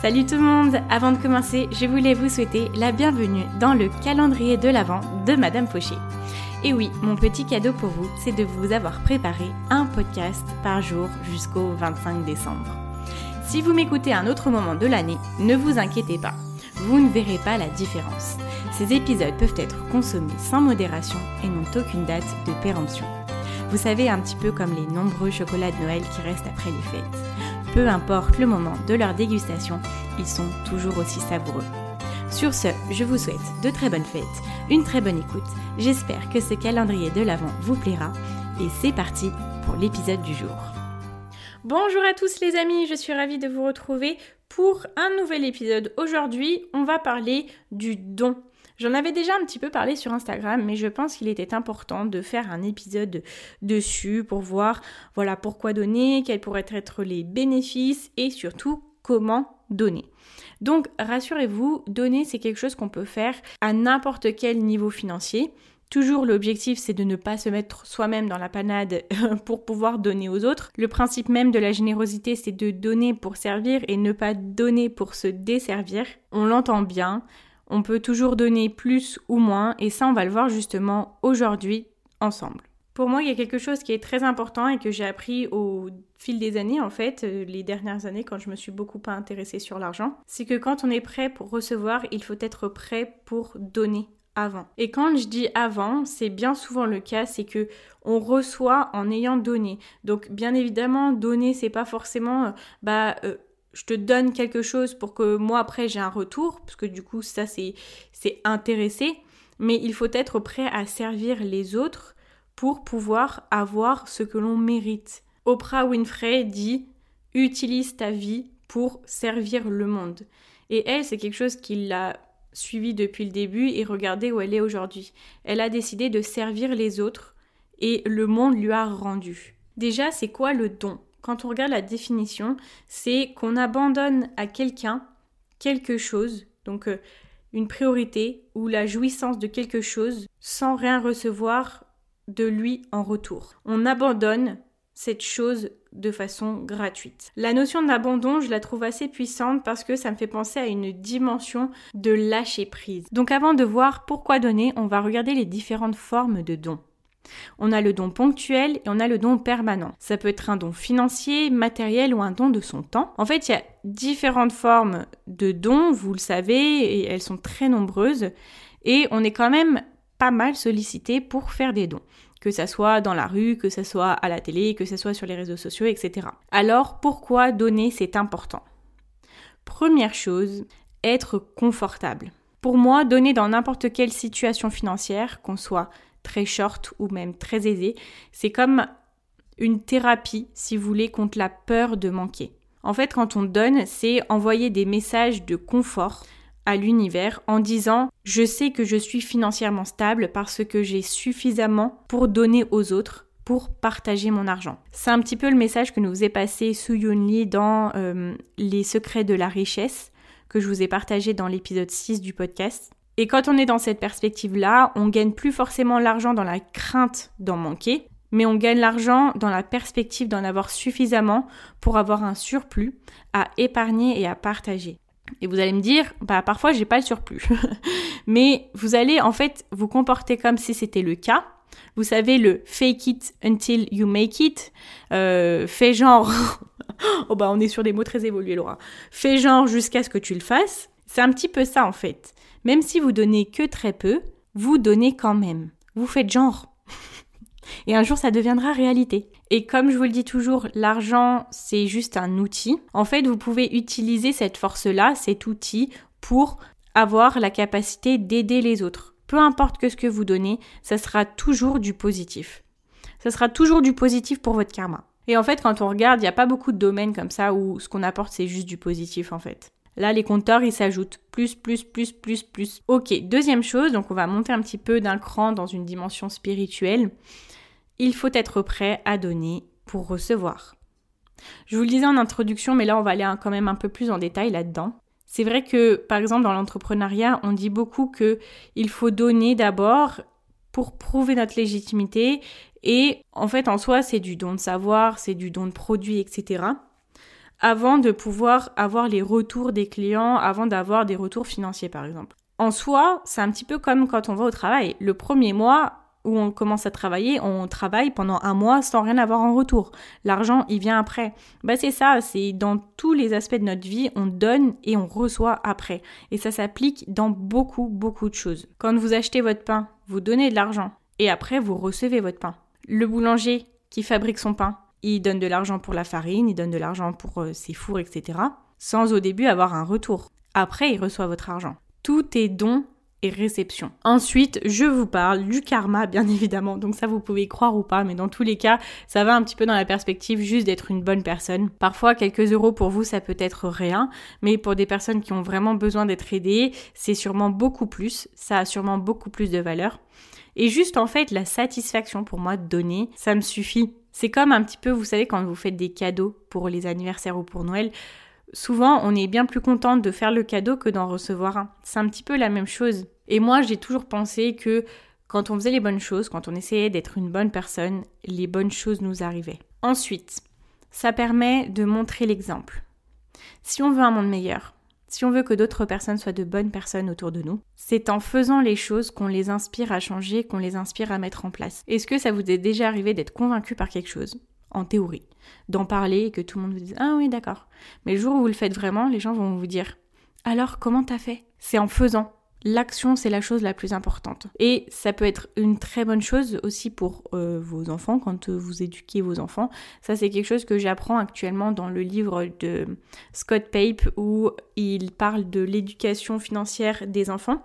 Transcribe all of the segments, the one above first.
Salut tout le monde Avant de commencer, je voulais vous souhaiter la bienvenue dans le calendrier de l'Avent de Madame Fauché. Et oui, mon petit cadeau pour vous, c'est de vous avoir préparé un podcast par jour jusqu'au 25 décembre. Si vous m'écoutez à un autre moment de l'année, ne vous inquiétez pas, vous ne verrez pas la différence. Ces épisodes peuvent être consommés sans modération et n'ont aucune date de péremption. Vous savez, un petit peu comme les nombreux chocolats de Noël qui restent après les fêtes. Peu importe le moment de leur dégustation, ils sont toujours aussi savoureux. Sur ce, je vous souhaite de très bonnes fêtes, une très bonne écoute. J'espère que ce calendrier de l'Avent vous plaira. Et c'est parti pour l'épisode du jour. Bonjour à tous les amis, je suis ravie de vous retrouver pour un nouvel épisode. Aujourd'hui, on va parler du don. J'en avais déjà un petit peu parlé sur Instagram, mais je pense qu'il était important de faire un épisode dessus pour voir voilà pourquoi donner, quels pourraient être les bénéfices et surtout comment donner. Donc rassurez-vous, donner c'est quelque chose qu'on peut faire à n'importe quel niveau financier. Toujours l'objectif c'est de ne pas se mettre soi-même dans la panade pour pouvoir donner aux autres. Le principe même de la générosité c'est de donner pour servir et ne pas donner pour se desservir. On l'entend bien, on peut toujours donner plus ou moins et ça on va le voir justement aujourd'hui ensemble. Pour moi, il y a quelque chose qui est très important et que j'ai appris au fil des années, en fait, euh, les dernières années, quand je me suis beaucoup intéressée sur l'argent, c'est que quand on est prêt pour recevoir, il faut être prêt pour donner avant. Et quand je dis avant, c'est bien souvent le cas, c'est que on reçoit en ayant donné. Donc bien évidemment, donner c'est pas forcément euh, bah euh, je te donne quelque chose pour que moi après j'ai un retour, parce que du coup ça c'est intéressé, mais il faut être prêt à servir les autres pour pouvoir avoir ce que l'on mérite. Oprah Winfrey dit utilise ta vie pour servir le monde. Et elle, c'est quelque chose qui l'a suivi depuis le début et regardez où elle est aujourd'hui. Elle a décidé de servir les autres et le monde lui a rendu. Déjà, c'est quoi le don? Quand on regarde la définition, c'est qu'on abandonne à quelqu'un quelque chose, donc euh, une priorité ou la jouissance de quelque chose sans rien recevoir de lui en retour. On abandonne cette chose de façon gratuite. La notion d'abandon, je la trouve assez puissante parce que ça me fait penser à une dimension de lâcher prise. Donc avant de voir pourquoi donner, on va regarder les différentes formes de dons. On a le don ponctuel et on a le don permanent. Ça peut être un don financier, matériel ou un don de son temps. En fait, il y a différentes formes de dons, vous le savez, et elles sont très nombreuses. Et on est quand même pas mal sollicité pour faire des dons que ça soit dans la rue, que ça soit à la télé, que ça soit sur les réseaux sociaux, etc. Alors pourquoi donner c'est important Première chose, être confortable. Pour moi, donner dans n'importe quelle situation financière, qu'on soit très short ou même très aisé, c'est comme une thérapie, si vous voulez, contre la peur de manquer. En fait, quand on donne, c'est envoyer des messages de confort, à l'univers en disant je sais que je suis financièrement stable parce que j'ai suffisamment pour donner aux autres pour partager mon argent. C'est un petit peu le message que nous est passé Su Yun dans euh, Les secrets de la richesse que je vous ai partagé dans l'épisode 6 du podcast. Et quand on est dans cette perspective-là, on gagne plus forcément l'argent dans la crainte d'en manquer, mais on gagne l'argent dans la perspective d'en avoir suffisamment pour avoir un surplus à épargner et à partager. Et vous allez me dire, bah parfois j'ai pas le surplus. Mais vous allez en fait vous comporter comme si c'était le cas. Vous savez le fake it until you make it. Euh, fais genre. oh bah on est sur des mots très évolués Laura. Fais genre jusqu'à ce que tu le fasses. C'est un petit peu ça en fait. Même si vous donnez que très peu, vous donnez quand même. Vous faites genre. Et un jour, ça deviendra réalité. Et comme je vous le dis toujours, l'argent, c'est juste un outil. En fait, vous pouvez utiliser cette force-là, cet outil, pour avoir la capacité d'aider les autres. Peu importe que ce que vous donnez, ça sera toujours du positif. Ça sera toujours du positif pour votre karma. Et en fait, quand on regarde, il n'y a pas beaucoup de domaines comme ça où ce qu'on apporte, c'est juste du positif en fait. Là, les compteurs, ils s'ajoutent. Plus, plus, plus, plus, plus. Ok, deuxième chose, donc on va monter un petit peu d'un cran dans une dimension spirituelle. Il faut être prêt à donner pour recevoir. Je vous le disais en introduction, mais là, on va aller quand même un peu plus en détail là-dedans. C'est vrai que, par exemple, dans l'entrepreneuriat, on dit beaucoup que il faut donner d'abord pour prouver notre légitimité. Et en fait, en soi, c'est du don de savoir, c'est du don de produit, etc avant de pouvoir avoir les retours des clients, avant d'avoir des retours financiers par exemple. En soi, c'est un petit peu comme quand on va au travail. Le premier mois où on commence à travailler, on travaille pendant un mois sans rien avoir en retour. L'argent, il vient après. Bah c'est ça, c'est dans tous les aspects de notre vie, on donne et on reçoit après. Et ça s'applique dans beaucoup, beaucoup de choses. Quand vous achetez votre pain, vous donnez de l'argent et après vous recevez votre pain. Le boulanger qui fabrique son pain, il donne de l'argent pour la farine, il donne de l'argent pour euh, ses fours, etc. Sans au début avoir un retour. Après, il reçoit votre argent. Tout est don et réception. Ensuite, je vous parle du karma, bien évidemment. Donc ça, vous pouvez y croire ou pas, mais dans tous les cas, ça va un petit peu dans la perspective juste d'être une bonne personne. Parfois, quelques euros pour vous, ça peut être rien, mais pour des personnes qui ont vraiment besoin d'être aidées, c'est sûrement beaucoup plus. Ça a sûrement beaucoup plus de valeur. Et juste en fait, la satisfaction pour moi de donner, ça me suffit. C'est comme un petit peu, vous savez, quand vous faites des cadeaux pour les anniversaires ou pour Noël, souvent on est bien plus contente de faire le cadeau que d'en recevoir un. C'est un petit peu la même chose. Et moi, j'ai toujours pensé que quand on faisait les bonnes choses, quand on essayait d'être une bonne personne, les bonnes choses nous arrivaient. Ensuite, ça permet de montrer l'exemple. Si on veut un monde meilleur, si on veut que d'autres personnes soient de bonnes personnes autour de nous, c'est en faisant les choses qu'on les inspire à changer, qu'on les inspire à mettre en place. Est-ce que ça vous est déjà arrivé d'être convaincu par quelque chose? En théorie, d'en parler et que tout le monde vous dise Ah oui, d'accord. Mais le jour où vous le faites vraiment, les gens vont vous dire Alors, comment t'as fait? C'est en faisant. L'action, c'est la chose la plus importante. Et ça peut être une très bonne chose aussi pour euh, vos enfants, quand vous éduquez vos enfants. Ça, c'est quelque chose que j'apprends actuellement dans le livre de Scott Pape où il parle de l'éducation financière des enfants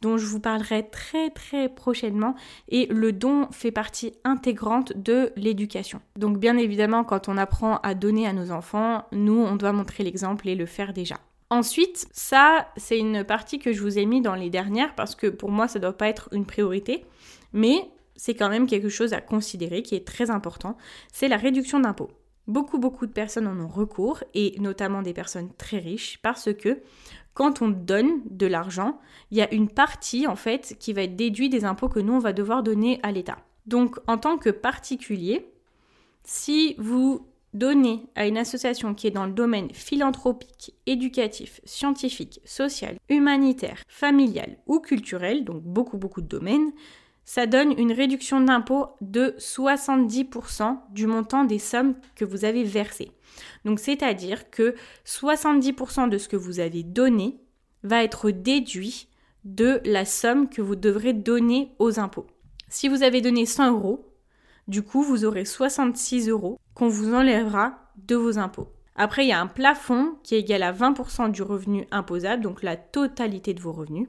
dont je vous parlerai très très prochainement et le don fait partie intégrante de l'éducation. Donc bien évidemment quand on apprend à donner à nos enfants, nous on doit montrer l'exemple et le faire déjà. Ensuite, ça, c'est une partie que je vous ai mis dans les dernières parce que pour moi, ça ne doit pas être une priorité, mais c'est quand même quelque chose à considérer qui est très important, c'est la réduction d'impôts. Beaucoup, beaucoup de personnes en ont recours, et notamment des personnes très riches, parce que quand on donne de l'argent, il y a une partie, en fait, qui va être déduite des impôts que nous, on va devoir donner à l'État. Donc, en tant que particulier, si vous donner à une association qui est dans le domaine philanthropique, éducatif, scientifique, social, humanitaire, familial ou culturel, donc beaucoup beaucoup de domaines, ça donne une réduction d'impôt de 70% du montant des sommes que vous avez versées. Donc c'est-à-dire que 70% de ce que vous avez donné va être déduit de la somme que vous devrez donner aux impôts. Si vous avez donné 100 euros, du coup, vous aurez 66 euros qu'on vous enlèvera de vos impôts. Après, il y a un plafond qui est égal à 20% du revenu imposable, donc la totalité de vos revenus.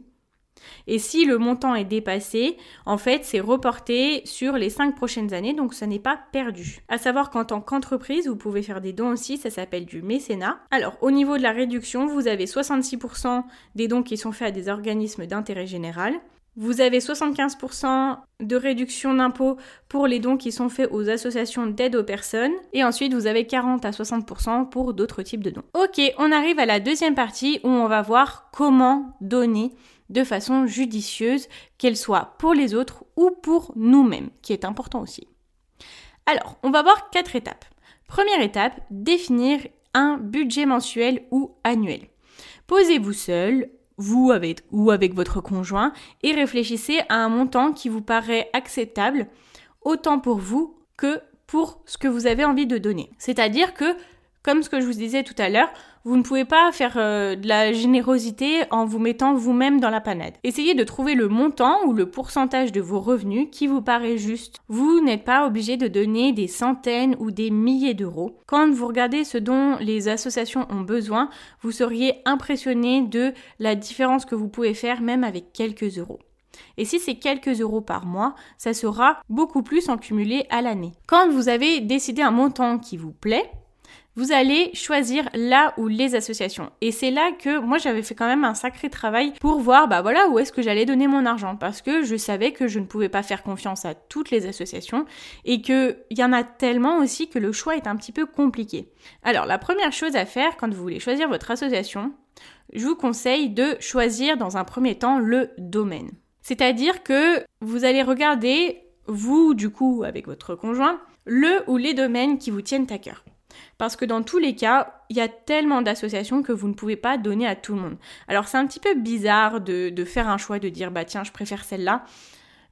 Et si le montant est dépassé, en fait, c'est reporté sur les 5 prochaines années, donc ce n'est pas perdu. À savoir qu'en tant qu'entreprise, vous pouvez faire des dons aussi, ça s'appelle du mécénat. Alors, au niveau de la réduction, vous avez 66% des dons qui sont faits à des organismes d'intérêt général, vous avez 75% de réduction d'impôt pour les dons qui sont faits aux associations d'aide aux personnes. Et ensuite, vous avez 40 à 60% pour d'autres types de dons. Ok, on arrive à la deuxième partie où on va voir comment donner de façon judicieuse, qu'elle soit pour les autres ou pour nous-mêmes, qui est important aussi. Alors, on va voir quatre étapes. Première étape, définir un budget mensuel ou annuel. Posez-vous seul, vous avec, ou avec votre conjoint, et réfléchissez à un montant qui vous paraît acceptable, autant pour vous que pour ce que vous avez envie de donner. C'est-à-dire que, comme ce que je vous disais tout à l'heure, vous ne pouvez pas faire euh, de la générosité en vous mettant vous-même dans la panade. Essayez de trouver le montant ou le pourcentage de vos revenus qui vous paraît juste. Vous n'êtes pas obligé de donner des centaines ou des milliers d'euros. Quand vous regardez ce dont les associations ont besoin, vous seriez impressionné de la différence que vous pouvez faire même avec quelques euros. Et si c'est quelques euros par mois, ça sera beaucoup plus en cumulé à l'année. Quand vous avez décidé un montant qui vous plaît, vous allez choisir là ou les associations. Et c'est là que moi j'avais fait quand même un sacré travail pour voir bah voilà où est-ce que j'allais donner mon argent parce que je savais que je ne pouvais pas faire confiance à toutes les associations et que il y en a tellement aussi que le choix est un petit peu compliqué. Alors la première chose à faire quand vous voulez choisir votre association, je vous conseille de choisir dans un premier temps le domaine. C'est-à-dire que vous allez regarder vous du coup avec votre conjoint le ou les domaines qui vous tiennent à cœur. Parce que dans tous les cas, il y a tellement d'associations que vous ne pouvez pas donner à tout le monde. Alors c'est un petit peu bizarre de, faire un choix, de dire bah tiens, je préfère celle-là.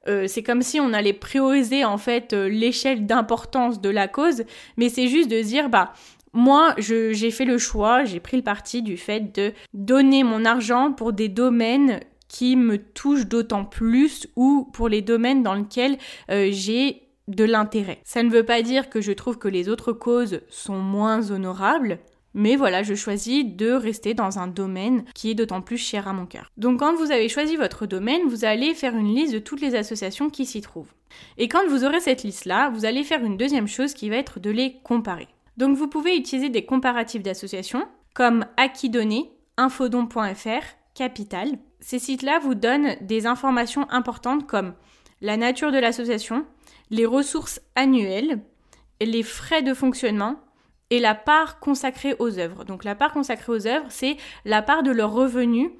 Euh, c'est comme si on allait prioriser en fait euh, l'échelle d'importance de la cause, mais c'est juste de dire bah moi j'ai fait le choix, j'ai pris le parti du fait de donner mon argent pour des domaines qui me touchent d'autant plus ou pour les domaines dans lesquels euh, j'ai de l'intérêt. Ça ne veut pas dire que je trouve que les autres causes sont moins honorables, mais voilà, je choisis de rester dans un domaine qui est d'autant plus cher à mon cœur. Donc quand vous avez choisi votre domaine, vous allez faire une liste de toutes les associations qui s'y trouvent. Et quand vous aurez cette liste-là, vous allez faire une deuxième chose qui va être de les comparer. Donc vous pouvez utiliser des comparatifs d'associations comme Aquidonné, Infodon.fr, Capital. Ces sites-là vous donnent des informations importantes comme la nature de l'association, les ressources annuelles, les frais de fonctionnement et la part consacrée aux œuvres. Donc la part consacrée aux œuvres, c'est la part de leurs revenus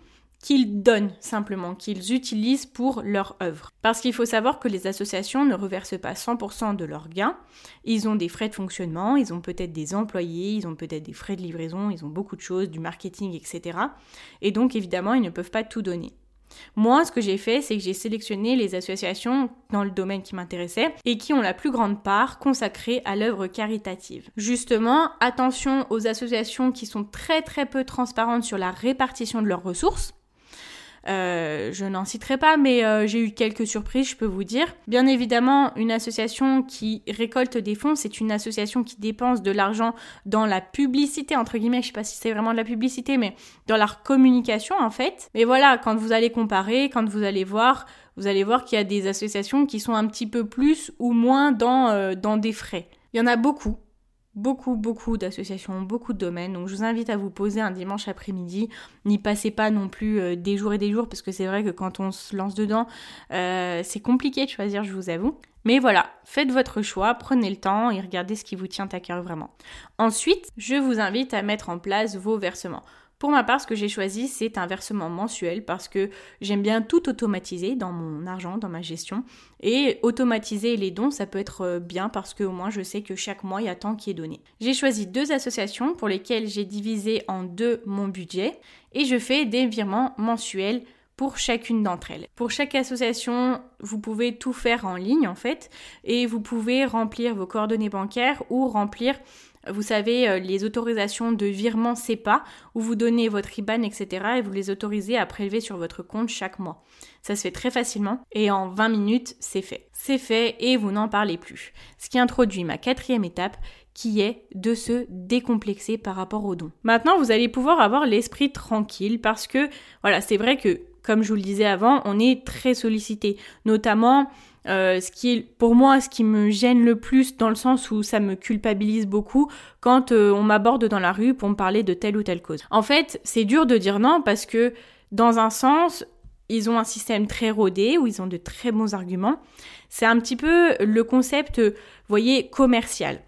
qu'ils donnent simplement, qu'ils utilisent pour leur œuvre. Parce qu'il faut savoir que les associations ne reversent pas 100% de leurs gains. Ils ont des frais de fonctionnement, ils ont peut-être des employés, ils ont peut-être des frais de livraison, ils ont beaucoup de choses, du marketing, etc. Et donc évidemment, ils ne peuvent pas tout donner. Moi, ce que j'ai fait, c'est que j'ai sélectionné les associations dans le domaine qui m'intéressait et qui ont la plus grande part consacrée à l'œuvre caritative. Justement, attention aux associations qui sont très très peu transparentes sur la répartition de leurs ressources. Euh, je n'en citerai pas, mais euh, j'ai eu quelques surprises, je peux vous dire. Bien évidemment, une association qui récolte des fonds, c'est une association qui dépense de l'argent dans la publicité, entre guillemets, je sais pas si c'est vraiment de la publicité, mais dans la communication en fait. Mais voilà, quand vous allez comparer, quand vous allez voir, vous allez voir qu'il y a des associations qui sont un petit peu plus ou moins dans, euh, dans des frais. Il y en a beaucoup beaucoup, beaucoup d'associations, beaucoup de domaines. Donc je vous invite à vous poser un dimanche après-midi. N'y passez pas non plus euh, des jours et des jours parce que c'est vrai que quand on se lance dedans, euh, c'est compliqué de choisir, je vous avoue. Mais voilà, faites votre choix, prenez le temps et regardez ce qui vous tient à cœur vraiment. Ensuite, je vous invite à mettre en place vos versements. Pour ma part, ce que j'ai choisi, c'est un versement mensuel parce que j'aime bien tout automatiser dans mon argent, dans ma gestion. Et automatiser les dons, ça peut être euh, bien parce que au moins je sais que chaque mois, il y a tant qui est donné. J'ai choisi deux associations pour lesquelles j'ai divisé en deux mon budget et je fais des virements mensuels pour chacune d'entre elles. Pour chaque association, vous pouvez tout faire en ligne en fait et vous pouvez remplir vos coordonnées bancaires ou remplir vous savez, euh, les autorisations de virement CEPA, où vous donnez votre IBAN, etc. et vous les autorisez à prélever sur votre compte chaque mois. Ça se fait très facilement et en 20 minutes, c'est fait. C'est fait et vous n'en parlez plus. Ce qui introduit ma quatrième étape, qui est de se décomplexer par rapport aux dons. Maintenant, vous allez pouvoir avoir l'esprit tranquille parce que, voilà, c'est vrai que, comme je vous le disais avant, on est très sollicité, notamment euh, ce qui est pour moi ce qui me gêne le plus dans le sens où ça me culpabilise beaucoup quand euh, on m'aborde dans la rue pour me parler de telle ou telle cause. En fait, c'est dur de dire non parce que dans un sens, ils ont un système très rodé où ils ont de très bons arguments. C'est un petit peu le concept, vous voyez, commercial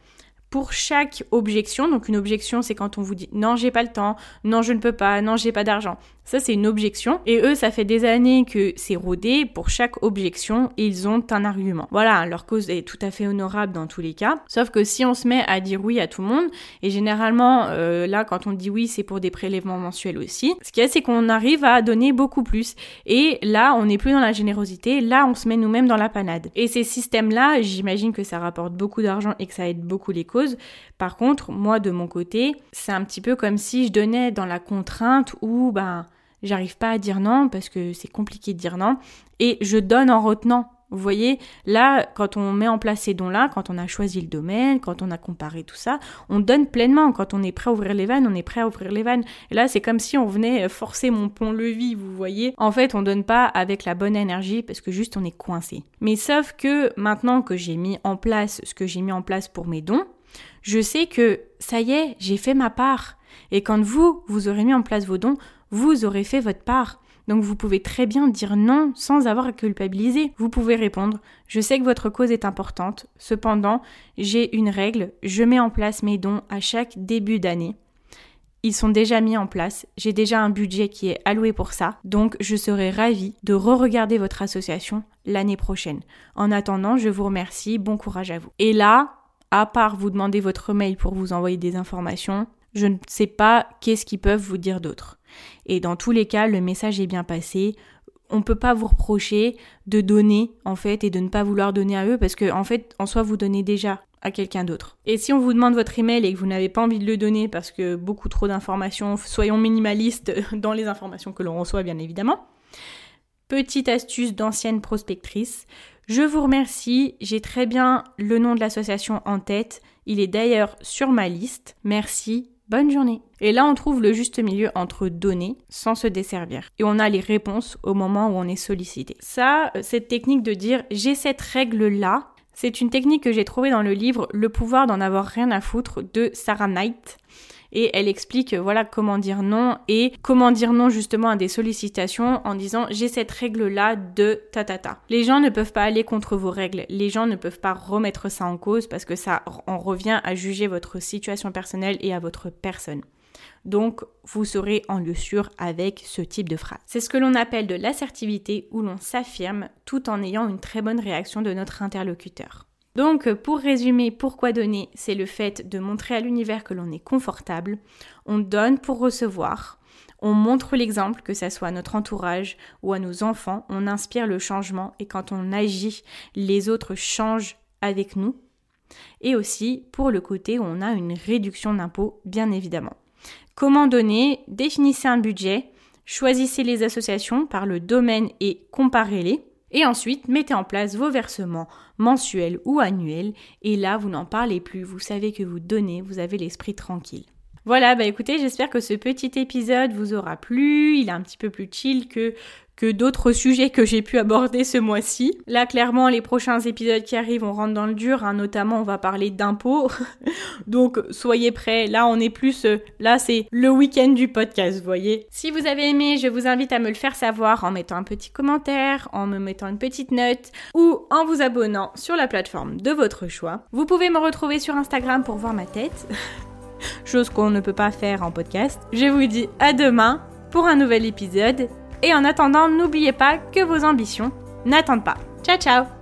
pour chaque objection, donc une objection c'est quand on vous dit non j'ai pas le temps, non je ne peux pas, non j'ai pas d'argent. Ça c'est une objection. Et eux ça fait des années que c'est rodé, pour chaque objection ils ont un argument. Voilà, leur cause est tout à fait honorable dans tous les cas, sauf que si on se met à dire oui à tout le monde, et généralement euh, là quand on dit oui c'est pour des prélèvements mensuels aussi, ce qu'il y a c'est qu'on arrive à donner beaucoup plus. Et là on n'est plus dans la générosité, là on se met nous-mêmes dans la panade. Et ces systèmes là j'imagine que ça rapporte beaucoup d'argent et que ça aide beaucoup les causes. Par contre, moi de mon côté, c'est un petit peu comme si je donnais dans la contrainte où ben j'arrive pas à dire non parce que c'est compliqué de dire non et je donne en retenant Vous voyez, là, quand on met en place ces dons-là, quand on a choisi le domaine, quand on a comparé tout ça, on donne pleinement. Quand on est prêt à ouvrir les vannes, on est prêt à ouvrir les vannes. Là, c'est comme si on venait forcer mon pont-levis, vous voyez. En fait, on donne pas avec la bonne énergie parce que juste on est coincé. Mais sauf que maintenant que j'ai mis en place ce que j'ai mis en place pour mes dons, je sais que ça y est, j'ai fait ma part. Et quand vous, vous aurez mis en place vos dons, vous aurez fait votre part. Donc vous pouvez très bien dire non sans avoir à culpabiliser. Vous pouvez répondre Je sais que votre cause est importante, cependant, j'ai une règle, je mets en place mes dons à chaque début d'année. Ils sont déjà mis en place, j'ai déjà un budget qui est alloué pour ça, donc je serai ravie de re-regarder votre association l'année prochaine. En attendant, je vous remercie, bon courage à vous. Et là, à part vous demander votre mail pour vous envoyer des informations, je ne sais pas qu'est-ce qu'ils peuvent vous dire d'autre. Et dans tous les cas, le message est bien passé. On ne peut pas vous reprocher de donner, en fait, et de ne pas vouloir donner à eux, parce que, en fait, en soi, vous donnez déjà à quelqu'un d'autre. Et si on vous demande votre email et que vous n'avez pas envie de le donner parce que beaucoup trop d'informations, soyons minimalistes dans les informations que l'on reçoit, bien évidemment. Petite astuce d'ancienne prospectrice. Je vous remercie, j'ai très bien le nom de l'association en tête. Il est d'ailleurs sur ma liste. Merci Bonne journée. Et là, on trouve le juste milieu entre donner sans se desservir. Et on a les réponses au moment où on est sollicité. Ça, euh, cette technique de dire j'ai cette règle-là, c'est une technique que j'ai trouvée dans le livre Le pouvoir d'en avoir rien à foutre de Sarah Knight et elle explique voilà comment dire non et comment dire non justement à des sollicitations en disant j'ai cette règle là de ta ta ta. Les gens ne peuvent pas aller contre vos règles, les gens ne peuvent pas remettre ça en cause parce que ça en revient à juger votre situation personnelle et à votre personne. Donc, vous serez en lieu sûr avec ce type de phrase. C'est ce que l'on appelle de l'assertivité où l'on s'affirme tout en ayant une très bonne réaction de notre interlocuteur. Donc, pour résumer, pourquoi donner C'est le fait de montrer à l'univers que l'on est confortable. On donne pour recevoir. On montre l'exemple, que ce soit à notre entourage ou à nos enfants. On inspire le changement et quand on agit, les autres changent avec nous. Et aussi pour le côté où on a une réduction d'impôts, bien évidemment. Comment donner? Définissez un budget, choisissez les associations par le domaine et comparez-les. Et ensuite, mettez en place vos versements mensuels ou annuels. Et là, vous n'en parlez plus. Vous savez que vous donnez, vous avez l'esprit tranquille. Voilà, bah écoutez, j'espère que ce petit épisode vous aura plu. Il est un petit peu plus chill que que d'autres sujets que j'ai pu aborder ce mois-ci. Là, clairement, les prochains épisodes qui arrivent, on rentre dans le dur, hein. notamment on va parler d'impôts. Donc, soyez prêts. Là, on est plus... Euh, là, c'est le week-end du podcast, voyez. Si vous avez aimé, je vous invite à me le faire savoir en mettant un petit commentaire, en me mettant une petite note ou en vous abonnant sur la plateforme de votre choix. Vous pouvez me retrouver sur Instagram pour voir ma tête. Chose qu'on ne peut pas faire en podcast. Je vous dis à demain pour un nouvel épisode et en attendant, n'oubliez pas que vos ambitions n'attendent pas. Ciao ciao